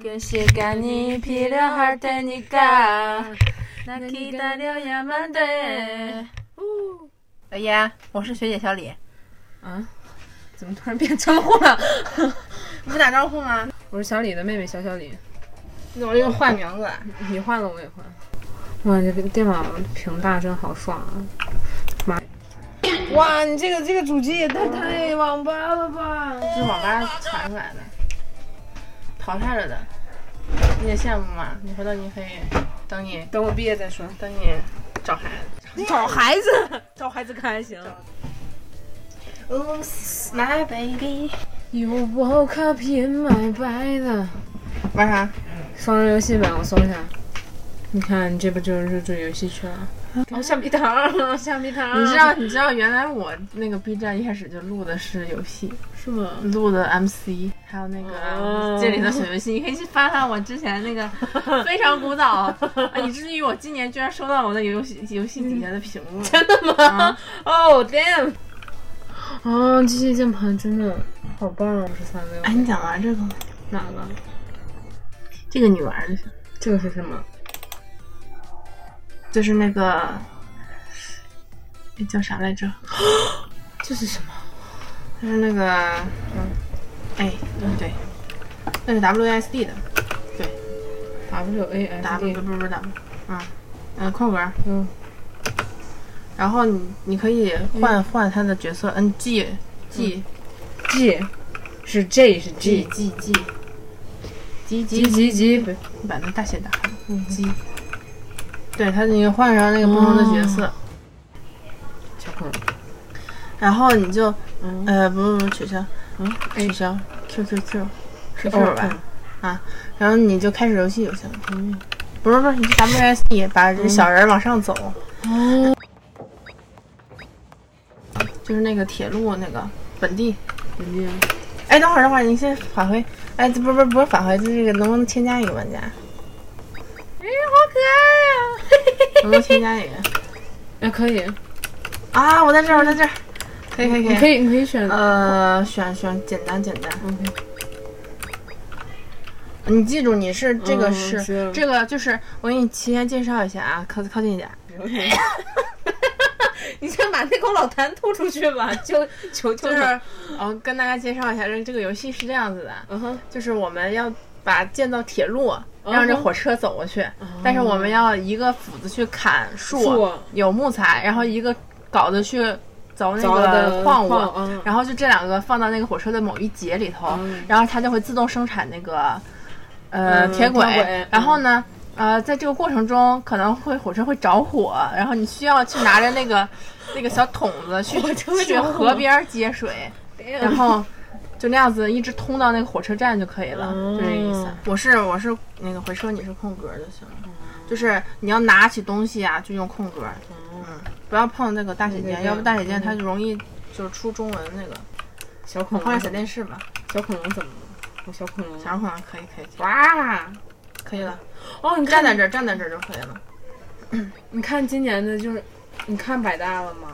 그 시간이 필요할 테니까 나 기다려야만 돼. 哎呀，我是学姐小李。啊？怎么突然变称呼了？你不打招呼吗？我是小李的妹妹小小李。你怎么又换名字？你换了我也换。哇，这个电脑屏大真好爽啊！妈！哇，你这个这个主机也太太网吧了吧？是网吧传出来的， 淘汰了的。你也羡慕吗？你回头你可以等你等我毕业再说，等你找孩子，找孩子，找孩子可还行。Oh my baby, you woke up in my bed。玩啥？双人游戏呗，我搜一下。你看，这不就是入驻游戏区了？哦，橡皮糖，橡皮糖。你知道，你知道，原来我那个 B 站一开始就录的是游戏，是吗？录的 MC，还有那个这里的小游戏，你可以去翻翻我之前那个 非常古早，啊，以至于我今年居然收到我的游戏游戏底下的评论。真的吗？哦，damn！啊，机械键盘真的好棒啊！十三六。哎，你想玩这个？哪个？这个你玩就行。这个是什么？就是那个，那叫啥来着？这是什么？就是那个，嗯，哎，嗯，对，那是 WASD 的，对，WASD，不不不 W，嗯，嗯，空格，嗯，然后你你可以换换他的角色，，NG G G 是 J 是 G G G G G G G，你把那大写打开，G。对他，你换上那个不同的角色，小恐龙，然后你就，呃，不不不，取消，嗯，取消，Q Q Q，是 Q 吧？啊，然后你就开始游戏就行了。嗯，不是不是，你 W S D 把这小人往上走。哦。就是那个铁路那个本地。本地。哎，等会儿等会儿，你先返回。哎，不不不不是返回，就这个能不能添加一个玩家？哎，好可爱呀！能不能添加一个？哎，可以。啊，我在这儿，我在这儿。可以，可以，可以。可以，你可以选。呃，选选简单，简单。OK。你记住，你是这个是这个，就是我给你提前介绍一下啊，靠靠近一点。你先把那口老痰吐出去吧，就求求。就是，哦，跟大家介绍一下，这这个游戏是这样子的。嗯哼。就是我们要把建造铁路。让这火车走过去，但是我们要一个斧子去砍树，有木材，然后一个镐子去凿那个矿物，然后就这两个放到那个火车的某一节里头，然后它就会自动生产那个呃铁轨。然后呢，呃，在这个过程中可能会火车会着火，然后你需要去拿着那个那个小桶子去去河边接水，然后。就那样子一直通到那个火车站就可以了，就这意思。我是我是那个回车，你是空格就行了。就是你要拿起东西啊，就用空格。嗯，不要碰那个大写键，要不大写键它就容易就是出中文那个。小恐龙放在小电视吧。小恐龙怎么了？我小恐龙。小恐龙可以可以。哇，可以了。哦，你站在这儿，站在这儿就可以了。你看今年的就是，你看百大了吗？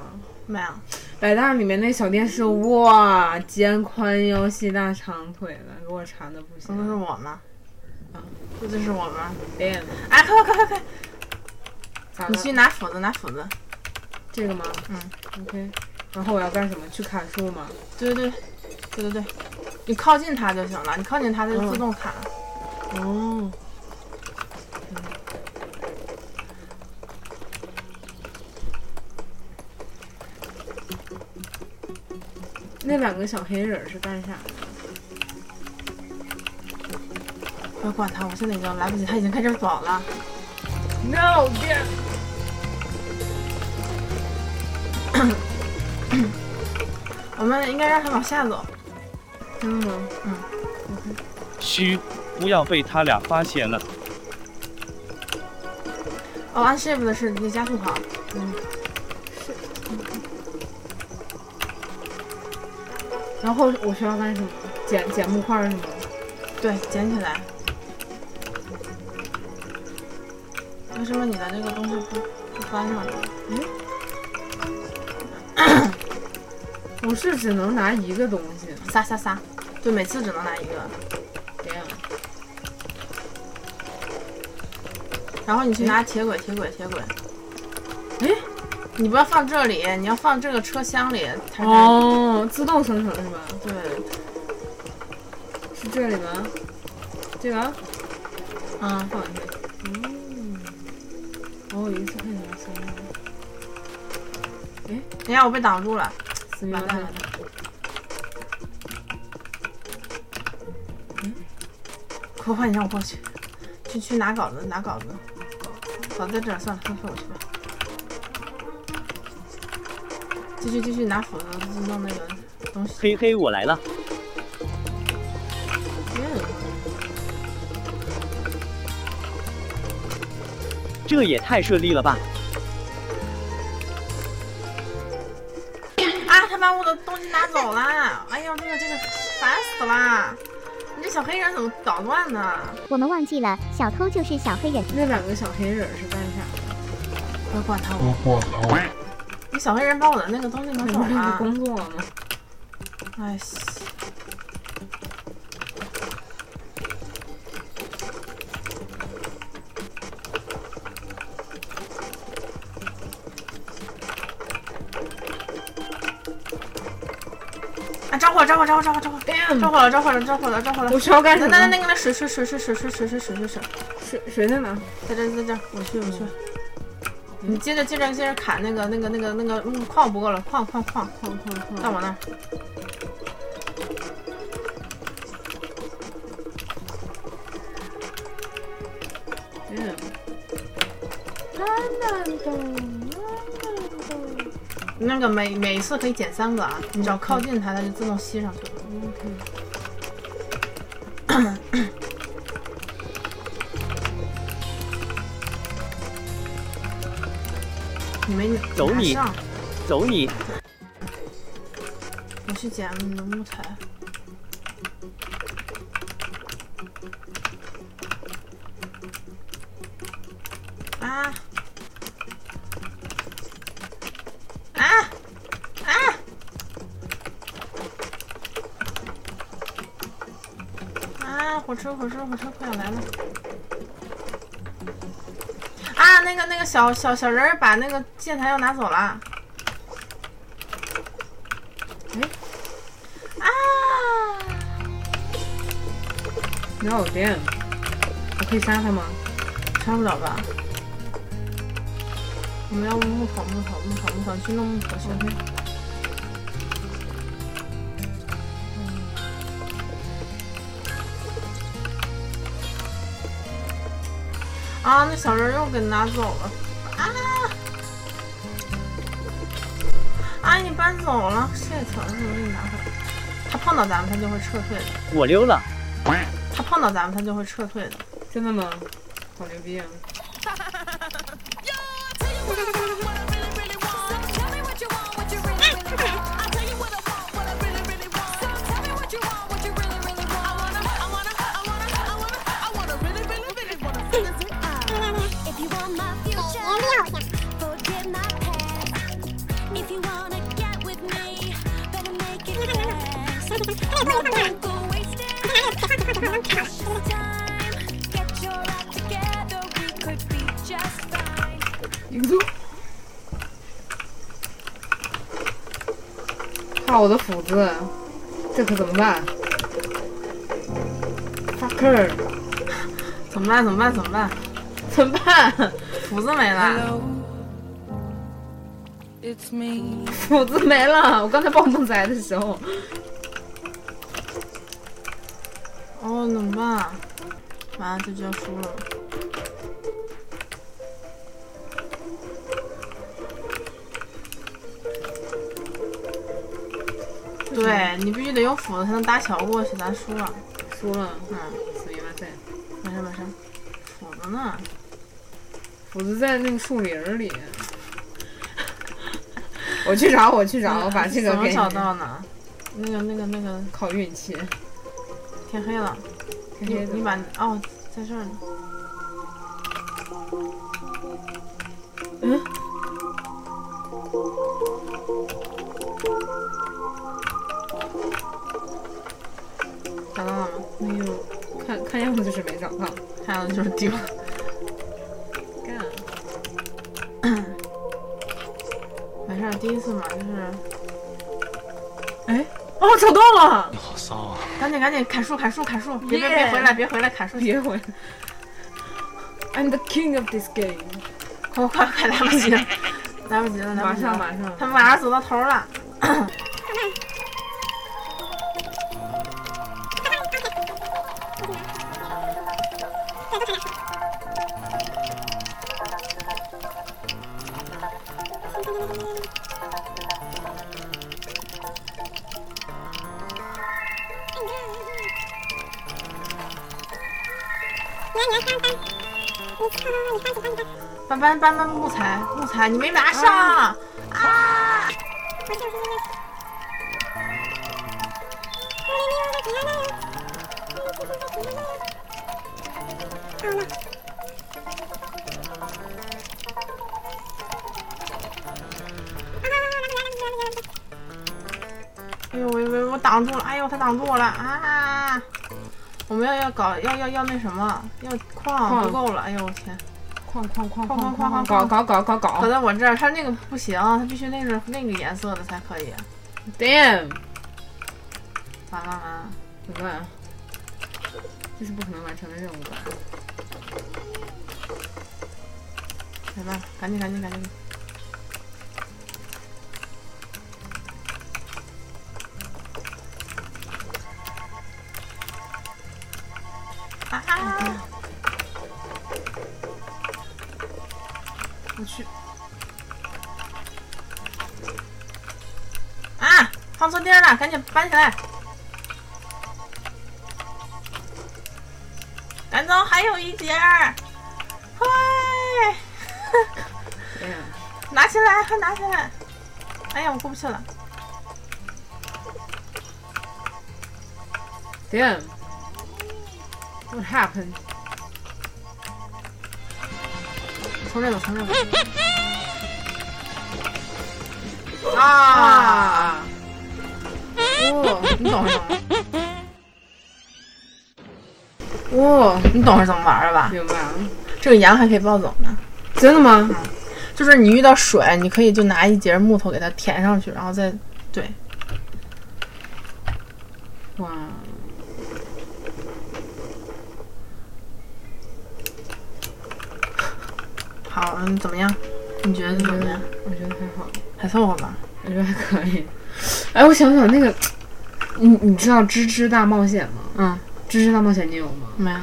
没有。百大里面那小电视，哇，肩宽腰细大长腿的，给我馋的不行。那是我吗？啊，这就是我们练的。哎，快快快快快！你去拿斧子，拿斧子。这个吗？嗯。OK。然后我要干什么？去砍树吗？对对对，对对对，你靠近它就行了。你靠近它，它就自动砍。哦。那两个小黑人是干啥的？不要管他，我现在已经来不及，他已经开始走了。No，爹！我们应该让他往下走。嗯嗯。嘘，不要被他俩发现了。哦，按 Shift 的是你加速跑。嗯。然后我需要干什么？捡捡木块是吗？对，捡起来。什么你的那个东西不不翻上去？嗯？不是只能拿一个东西？撒撒撒！对，每次只能拿一个。这样。然后你去拿铁轨，铁轨，铁轨。哎，你不要放这里，你要放这个车厢里。哦，自动生成是吧？对。是这里吗？这个？嗯，放进去。嗯。哦，一次看起来三个。哎，等下我被挡住了。完蛋了。嗯。快快，你让我过去。去去拿稿子，拿稿子。稿子在这儿，算了，放我去吧。继续继续拿斧子弄那个东西。嘿嘿，我来了。这也太顺利了吧！啊，他把我的东西拿走了！哎呦，这个这个烦死了！你这小黑人怎么捣乱呢？我们忘记了，小偷就是小黑人。那两个小黑人是干啥的？别管他，别管他。你小黑人把我的那个东西拿走了。工作吗？哎。着火！着火！着火！着火！着火！着火了！着火了！着火了！着火了！我需要干什么？那那那个那水水水水水水水水水水水水水在哪？在这在这，我去我去。你接着接着接着砍那个那个那个那个矿不够了，矿矿矿矿矿矿，到我那儿。那个每每次可以捡三个啊，你只要靠近它，它就自动吸上去了。你没走你，走你！我去捡你的木材。啊！火车，火车，火车快要来了！啊，那个那个小小小人把那个建材要拿走了。哎，啊！你要有电，我可以杀他吗？杀不了吧？我们要木头，木头，木头，木头，去弄木头，行不啊！那小人又给拿走了！啊！啊！你搬走了，shit！怎么给你拿回来？他碰到咱们，他就会撤退的。我溜了。他碰到咱们，他就会撤退的。真的吗？好牛逼啊！停住！靠我的斧子，这可怎么办？fucker！怎么办？怎么办？怎么办？怎么办？斧子没了！斧子没了！我刚才爆木材的时候。哦，怎么办？这就要输了。对你必须得用斧子才能搭桥过去，咱输了。输了，嗯，死命完赛。没事没事，斧子呢？斧子在那个树林里。我去找，我去找，我把这个给。怎么找到呢？那个那个那个靠运气。天黑了，你你把哦，在这儿呢。嗯，找到了吗？没有，看看样子就是没找到，看样子就是丢了。干，没事，第一次嘛，就是，哎，哦，找到了。紧赶紧砍树砍树砍树！别别别回来别回来砍树！别回来！I'm the king of this game！快快快来不及了，来不及了，马上马上！他们马上走到头了。搬搬搬搬木材木材，你没拿上啊！哎呦喂喂，我挡住了！哎呦，他挡住我了啊！我们要要搞要要要那什么，要矿不够了！哎呦我天！矿矿矿矿矿矿搞搞搞搞搞！搞在我这儿，他那个不行，他必须那个那个颜色的才可以。Damn！完了完了，怎么办？这是不可能完成的任务吧？来吧？赶紧赶紧赶紧！啊！放错地儿了，赶紧搬起来！赶走，还有一节儿，快！拿起来，快拿起来！哎呀，我过不去了。Damn! What happened? 从这走，从这走。啊！哦，你懂是怎么？哇，你懂是怎么玩的吧？明白了。这个羊还可以抱走呢。真的吗？就是你遇到水，你可以就拿一节木头给它填上去，然后再对。哇！好，嗯，怎么样？你觉得怎么样？我觉得还好，还凑合吧。我觉得还可以。哎，我想想那个，你你知道《芝芝大冒险》吗？嗯，《芝芝大冒险》你有吗？没有，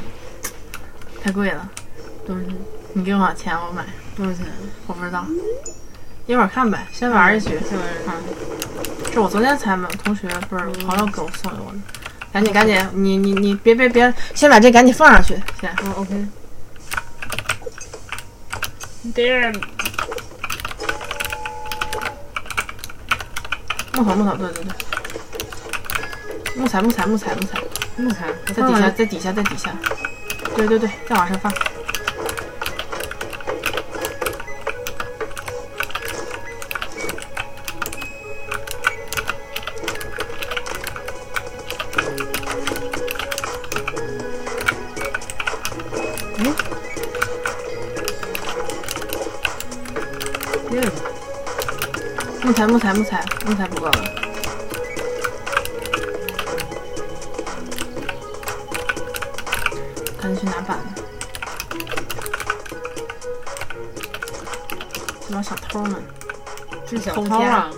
太贵了。多少钱？你给我钱，我买。多少钱？我不知道，一会儿看呗，先玩一局。先玩。嗯，这我昨天才买，同学不是朋友给我送给我的。赶紧赶紧，你你你别别别，先把这赶紧放上去，先。哦，OK。Damn！木头木头，对对对，木材木材木材木材，木材在底下在底下在底下，对对对，再往上放。嗯。木材木材木材木材不够了。偷们，这小偷啊！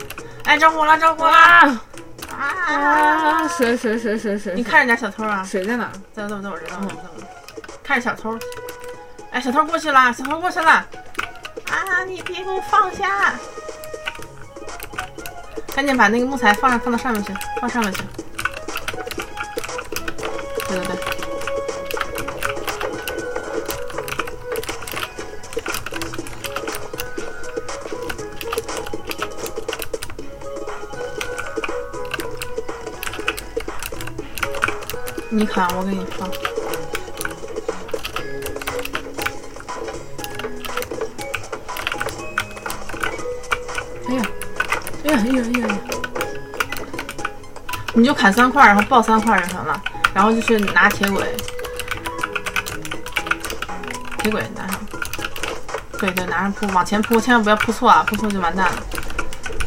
哎，着火了，着火了！啊啊！水水水水水！你看人家小偷啊？水在哪？在在在我这，在我这，在我这。看着小偷，哎，小偷过去了，小偷过去了！啊，你别给我放下！赶紧把那个木材放上，放到上面去，放上面去。对对对。你砍，我给你放。哎呀，哎呀，哎呀，哎呀！你就砍三块，然后抱三块就行了，然后就去拿铁轨，铁轨拿上，对对，拿上铺，往前铺，千万不要铺错啊，铺错就完蛋了。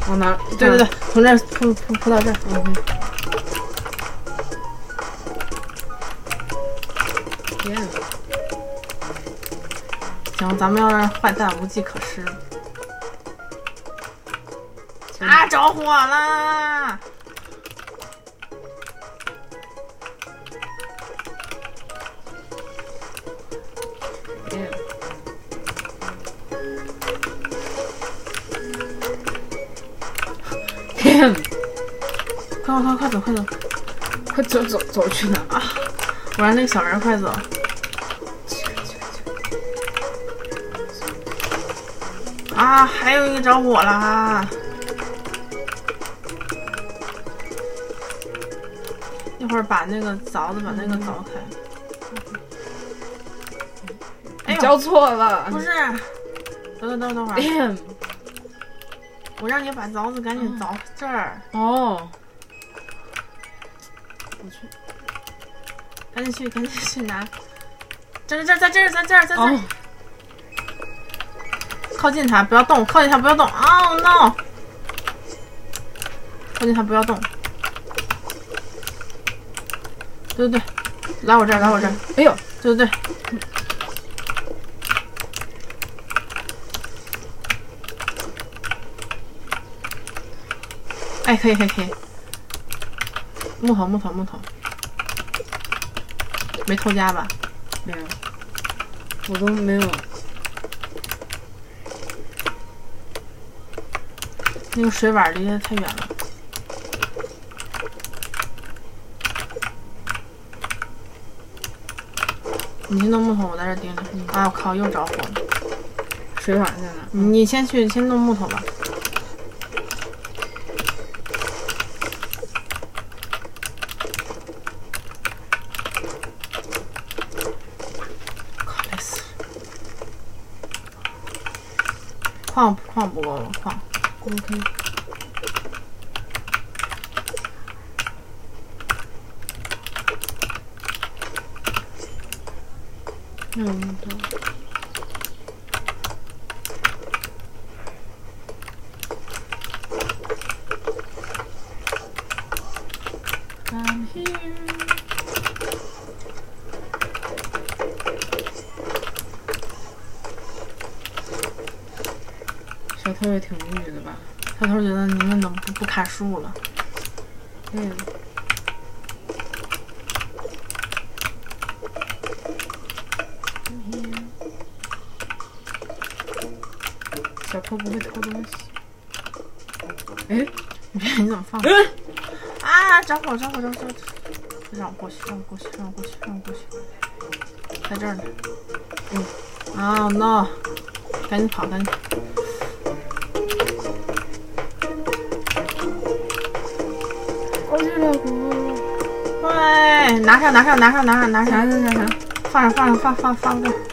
往哪？对对对，从这铺铺铺到这儿。OK。咱们要让坏蛋无计可施。啊！着火啦！天！快快快走快走，快走走走去哪啊！我让那个小人快走。啊！还有一个着火啦！一会儿把那个凿子把那个凿开。哎交错了。不是，等等等等会儿。我让你把凿子赶紧凿这儿。哦。我去，赶紧去，赶紧去拿。这这这在这儿，在这儿，在这儿。靠近它，不要动！靠近它，不要动！Oh no！靠近它，不要动！对对对，来我这儿，来我这儿！哎呦，对对对！哎，可以可以可以！木头木头木头，没偷家吧？没有，我都没有。那个水碗离得太远了。你去弄木头，我在这盯着。啊！我靠，又着火了。水碗在哪？你先去，先弄木头吧。靠，累死了！矿矿不够了，矿。OK。有木小偷也挺无语的吧？小偷觉得你们怎么不不砍树了？嗯。偷不会偷东西。哎，你看你怎么放？啊！着火！着火！着火！让我过去！让我过去！让我过去！让我过去！在这儿呢。嗯。啊，no！赶紧跑！赶紧。过去了，喂！拿上！拿上！拿上！拿上！拿上！拿上！放上！放上！放放放这。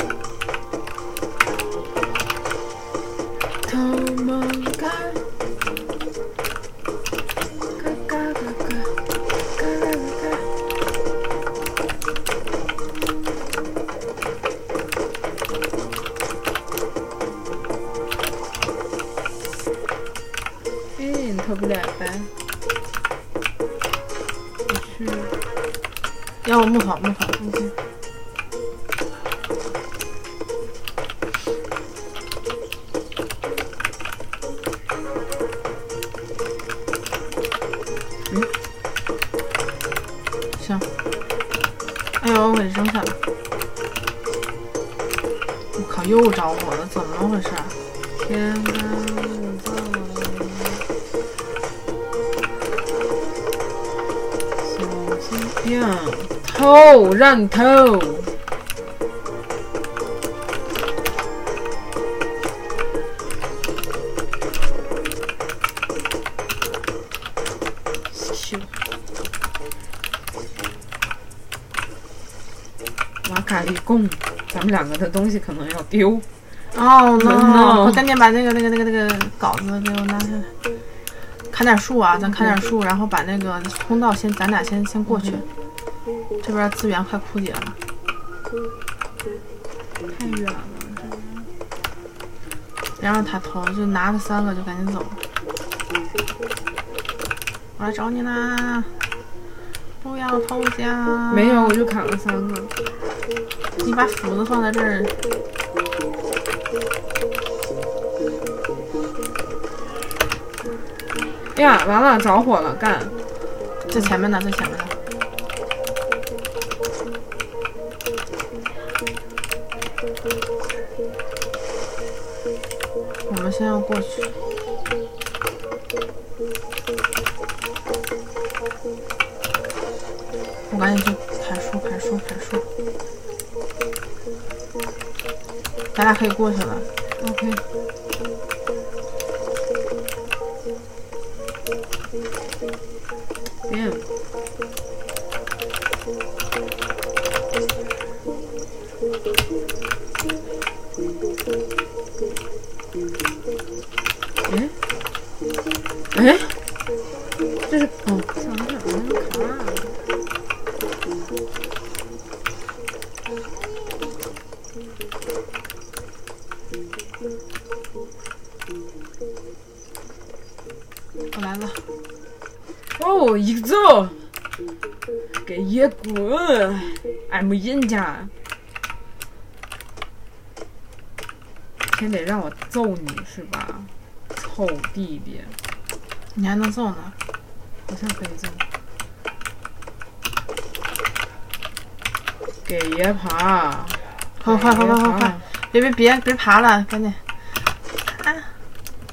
弄好弄好让你偷！咻！瓦卡利贡，咱们两个的东西可能要丢。哦，no！我赶紧把那个、那个、那个、那个稿子给我拿下来。砍点树啊，咱砍点树，然后把那个通道先，咱俩先先过去。这边资源快枯竭了，太远了，别让他偷，就拿了三个就赶紧走。我来找你啦！不要偷家。没有，我就砍了三个。你把斧子放在这儿。哎呀，完了，着火了，干！在前面呢，在前面我赶紧去砍树，砍树，砍树。咱俩可以过去了。OK。揍你是吧，臭弟弟！你还能揍呢？好像可以揍。给爷爬！快快快快快快！别别别别爬了，赶紧！啊！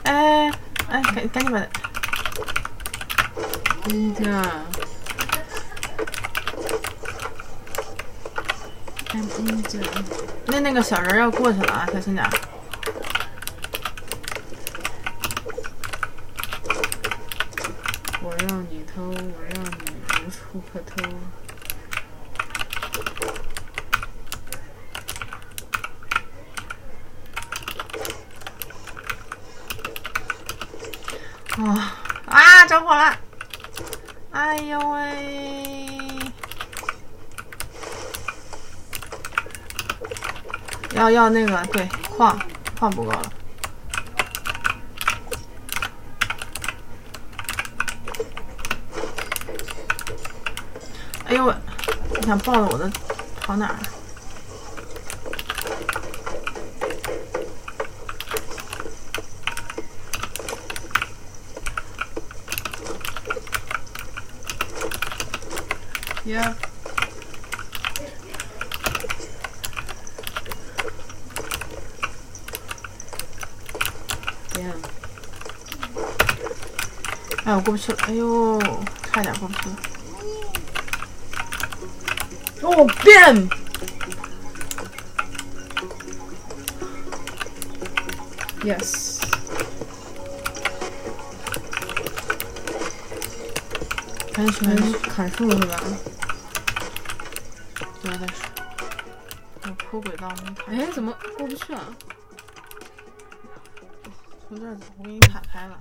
哎哎，赶赶紧把！人家，人家，那那个小人要过去了啊，小心点。我让你偷，我让你无处可偷。啊啊！着火了！哎呦喂！要要那个对矿矿不够了。哎呦喂！你想抱着我的跑哪儿？Yeah. 天！哎，我过不去了！哎呦，差点过不去了！哦，变！Yes。赶紧去砍树是吧？不要再说，我铺轨道。哎，怎么过不去啊？从这儿走，我给你砍开了。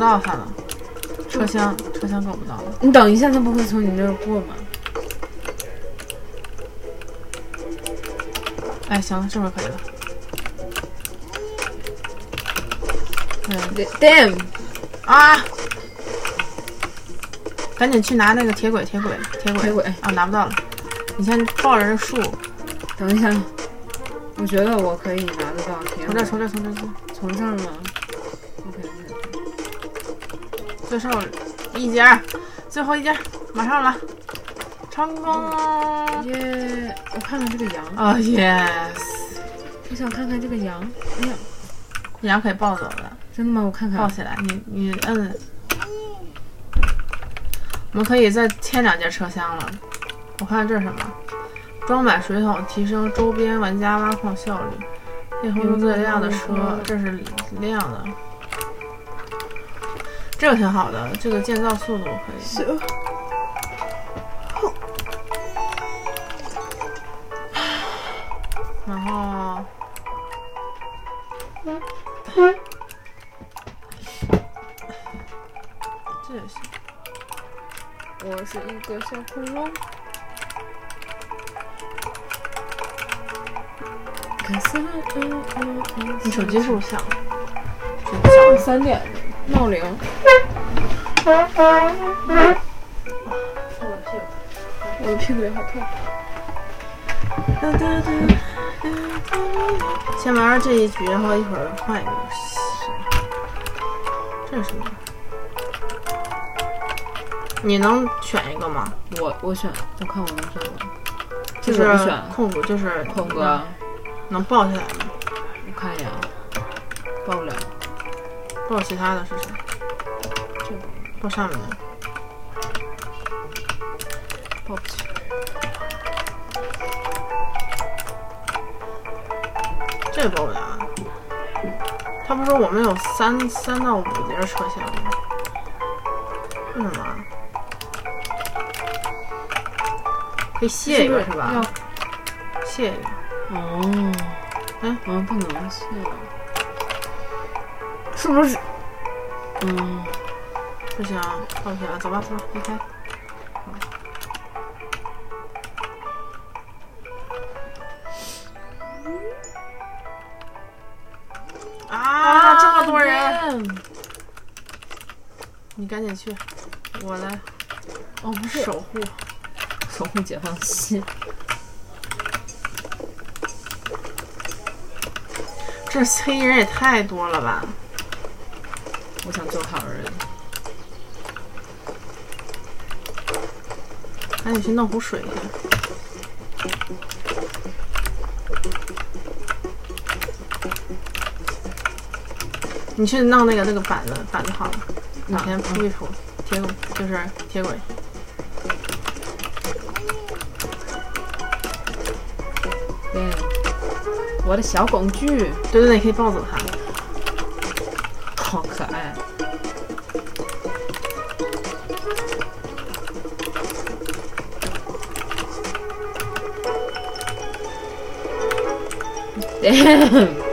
到他了。车厢车厢够不到了。你等一下，他不会从你这儿过吗？哎，行了，这回可以了。对，damn 啊！赶紧去拿那个铁轨，铁轨，铁轨，铁轨啊！拿不到了，你先抱着这树。等一下，我觉得我可以拿得到铁轨。从这，从这，从这，从从这儿吗最后一节，最后一节，马上了，成功了！耶！我看看这个羊。啊，yes！我想看看这个羊。哎呀，羊可以抱走了。真的吗？我看看。抱起来，你你摁。我们可以再添两节车厢了。我看看这是什么？装满水桶，提升周边玩家挖矿效率。夜红最亮的车，这是亮的。这个挺好的，这个建造速度可以。行。然后。这也行。我是一个小恐龙。你手机是不是响了？响三点闹铃。我的屁股也好痛。先玩玩这一局，然后一会儿换一个游戏。这是什么？你能选一个吗？我我选，我看我能选吗？就是控制，就是空格。能抱起来吗？我看一眼啊。抱其他的是啥？这个。抱上面的。抱不起。这抱不了。他不说我们有三三到五节车厢吗？为什么？可以卸一个是吧？卸一个。哦，哎，好像不能卸，是不是？嗯，不行，放不下，走吧，走吧，离开。啊，这么多人！你赶紧去，我来。哦，不是，守护，守护解放西。这黑人也太多了吧！我想做好人，赶紧去弄壶水去。你去弄那个那个板子，板子好了，你先铺一铺铁轨，就是铁轨。我的小工具，对对对，可以抱走它，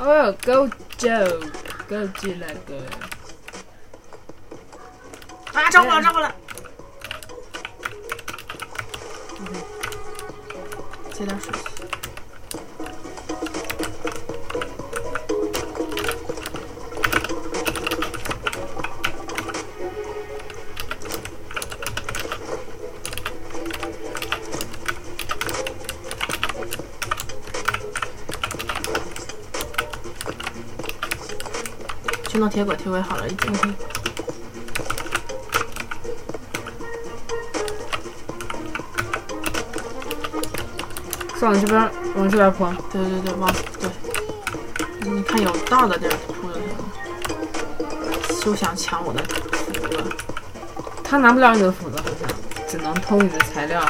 哦，Go Joe，Go 进来个啊，招过来，招过来！铁轨，铁轨好了，已经。往这边，往这边铺。对对对，往对。你看有道的地儿铺就行了。休想抢我的斧子。他拿不了你的斧子，好像只能偷你的材料。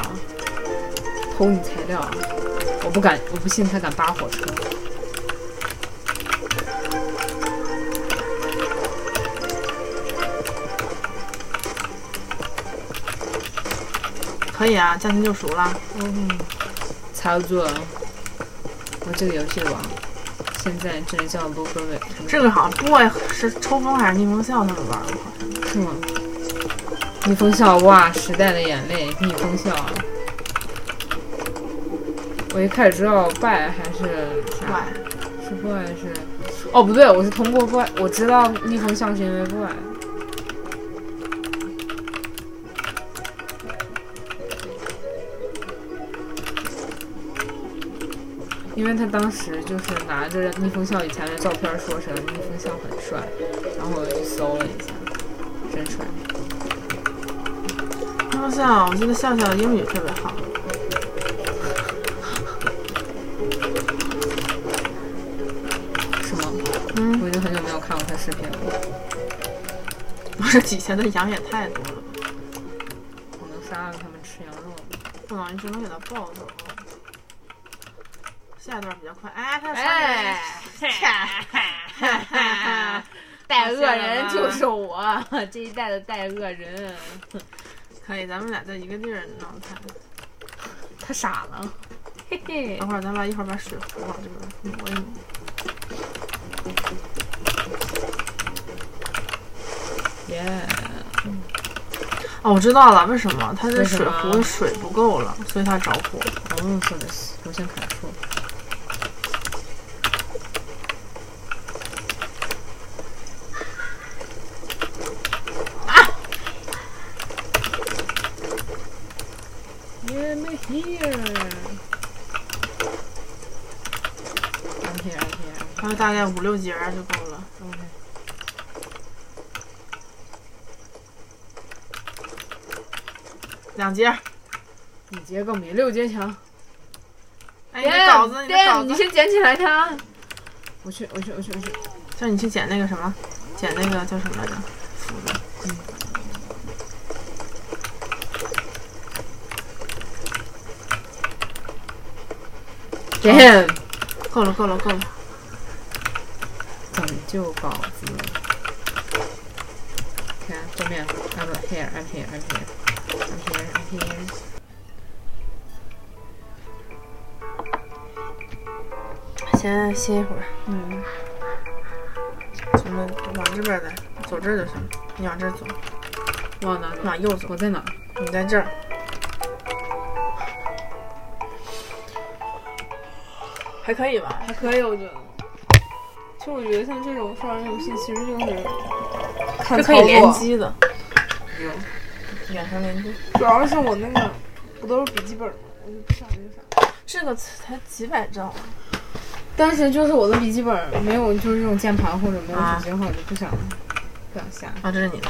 偷你材料，我不敢，我不信他敢扒火车。可以啊，驾轻就熟了。嗯，操作。我这个游戏王，现在这里叫 o g o 这个好像 boy 是抽风还是逆风笑他们玩的？好像是吗？逆风笑哇，时代的眼泪，逆风笑。我一开始知道 boy 还是啥？是 boy 是？哦，不对，我是通过 boy，我知道逆风笑是因为 boy。为他当时就是拿着逆风笑以前的照片，说是逆风笑很帅，然后我就去搜了一下，真帅。逆风笑，我记得笑笑英语特别好。是吗？嗯，我已经很久没有看过他视频了。我这底下的羊也太多了，我能杀了他们吃羊肉不能，你只能给它抱走。下一段比较快，哎，他哎，带恶人就是我，这一代的带恶人。可以，咱们俩在一个地儿弄他。他傻了，嘿嘿。等会儿咱把一会儿把水壶往这边挪一挪。耶。哦，我知道了，为什么？它这水壶水不够了，所以它着火。哦，そうです。我先砍树。Get Here. I'm here, I'm here. 还有大概五六节就够了。OK。两节。一节更比六节强。哎，你的稿子，你的稿子，你先捡起来它。我去，我去，我去，我去。叫你去捡那个什么，捡那个叫什么来着？斧子。嗯。捡。够了，够了，够了。拯救稿子。看对面，I'm here, I'm here, I'm here, I'm here, I'm here. 先歇一会儿。嗯。咱们往这边来，走这儿就行了。你往这儿走。往哪？往右走。我在哪？你在这儿。还可以吧？还可以，我觉得。其实我觉得像这种双人游戏，其实就是是可以联机的。有。远程联机。主要是我那个不都是笔记本吗？我就不想那个啥。这个才几百兆。但是就是我的笔记本没有，就是这种键盘或者没有主机的话，我就不想不想下。啊，这是你的。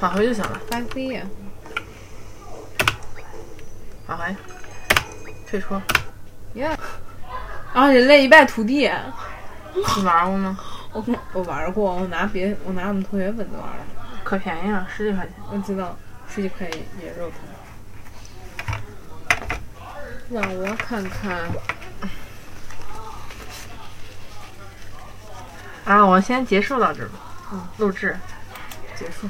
返回就行了。翻飞呀！返回。退出。耶！啊，人类一败涂地。你玩过吗？我我玩过，我拿别我拿我们同学本子玩的。可便宜了，十几块钱。我知道，十几块也肉疼。让我看看。啊，我先结束到这吧。嗯，录制结束。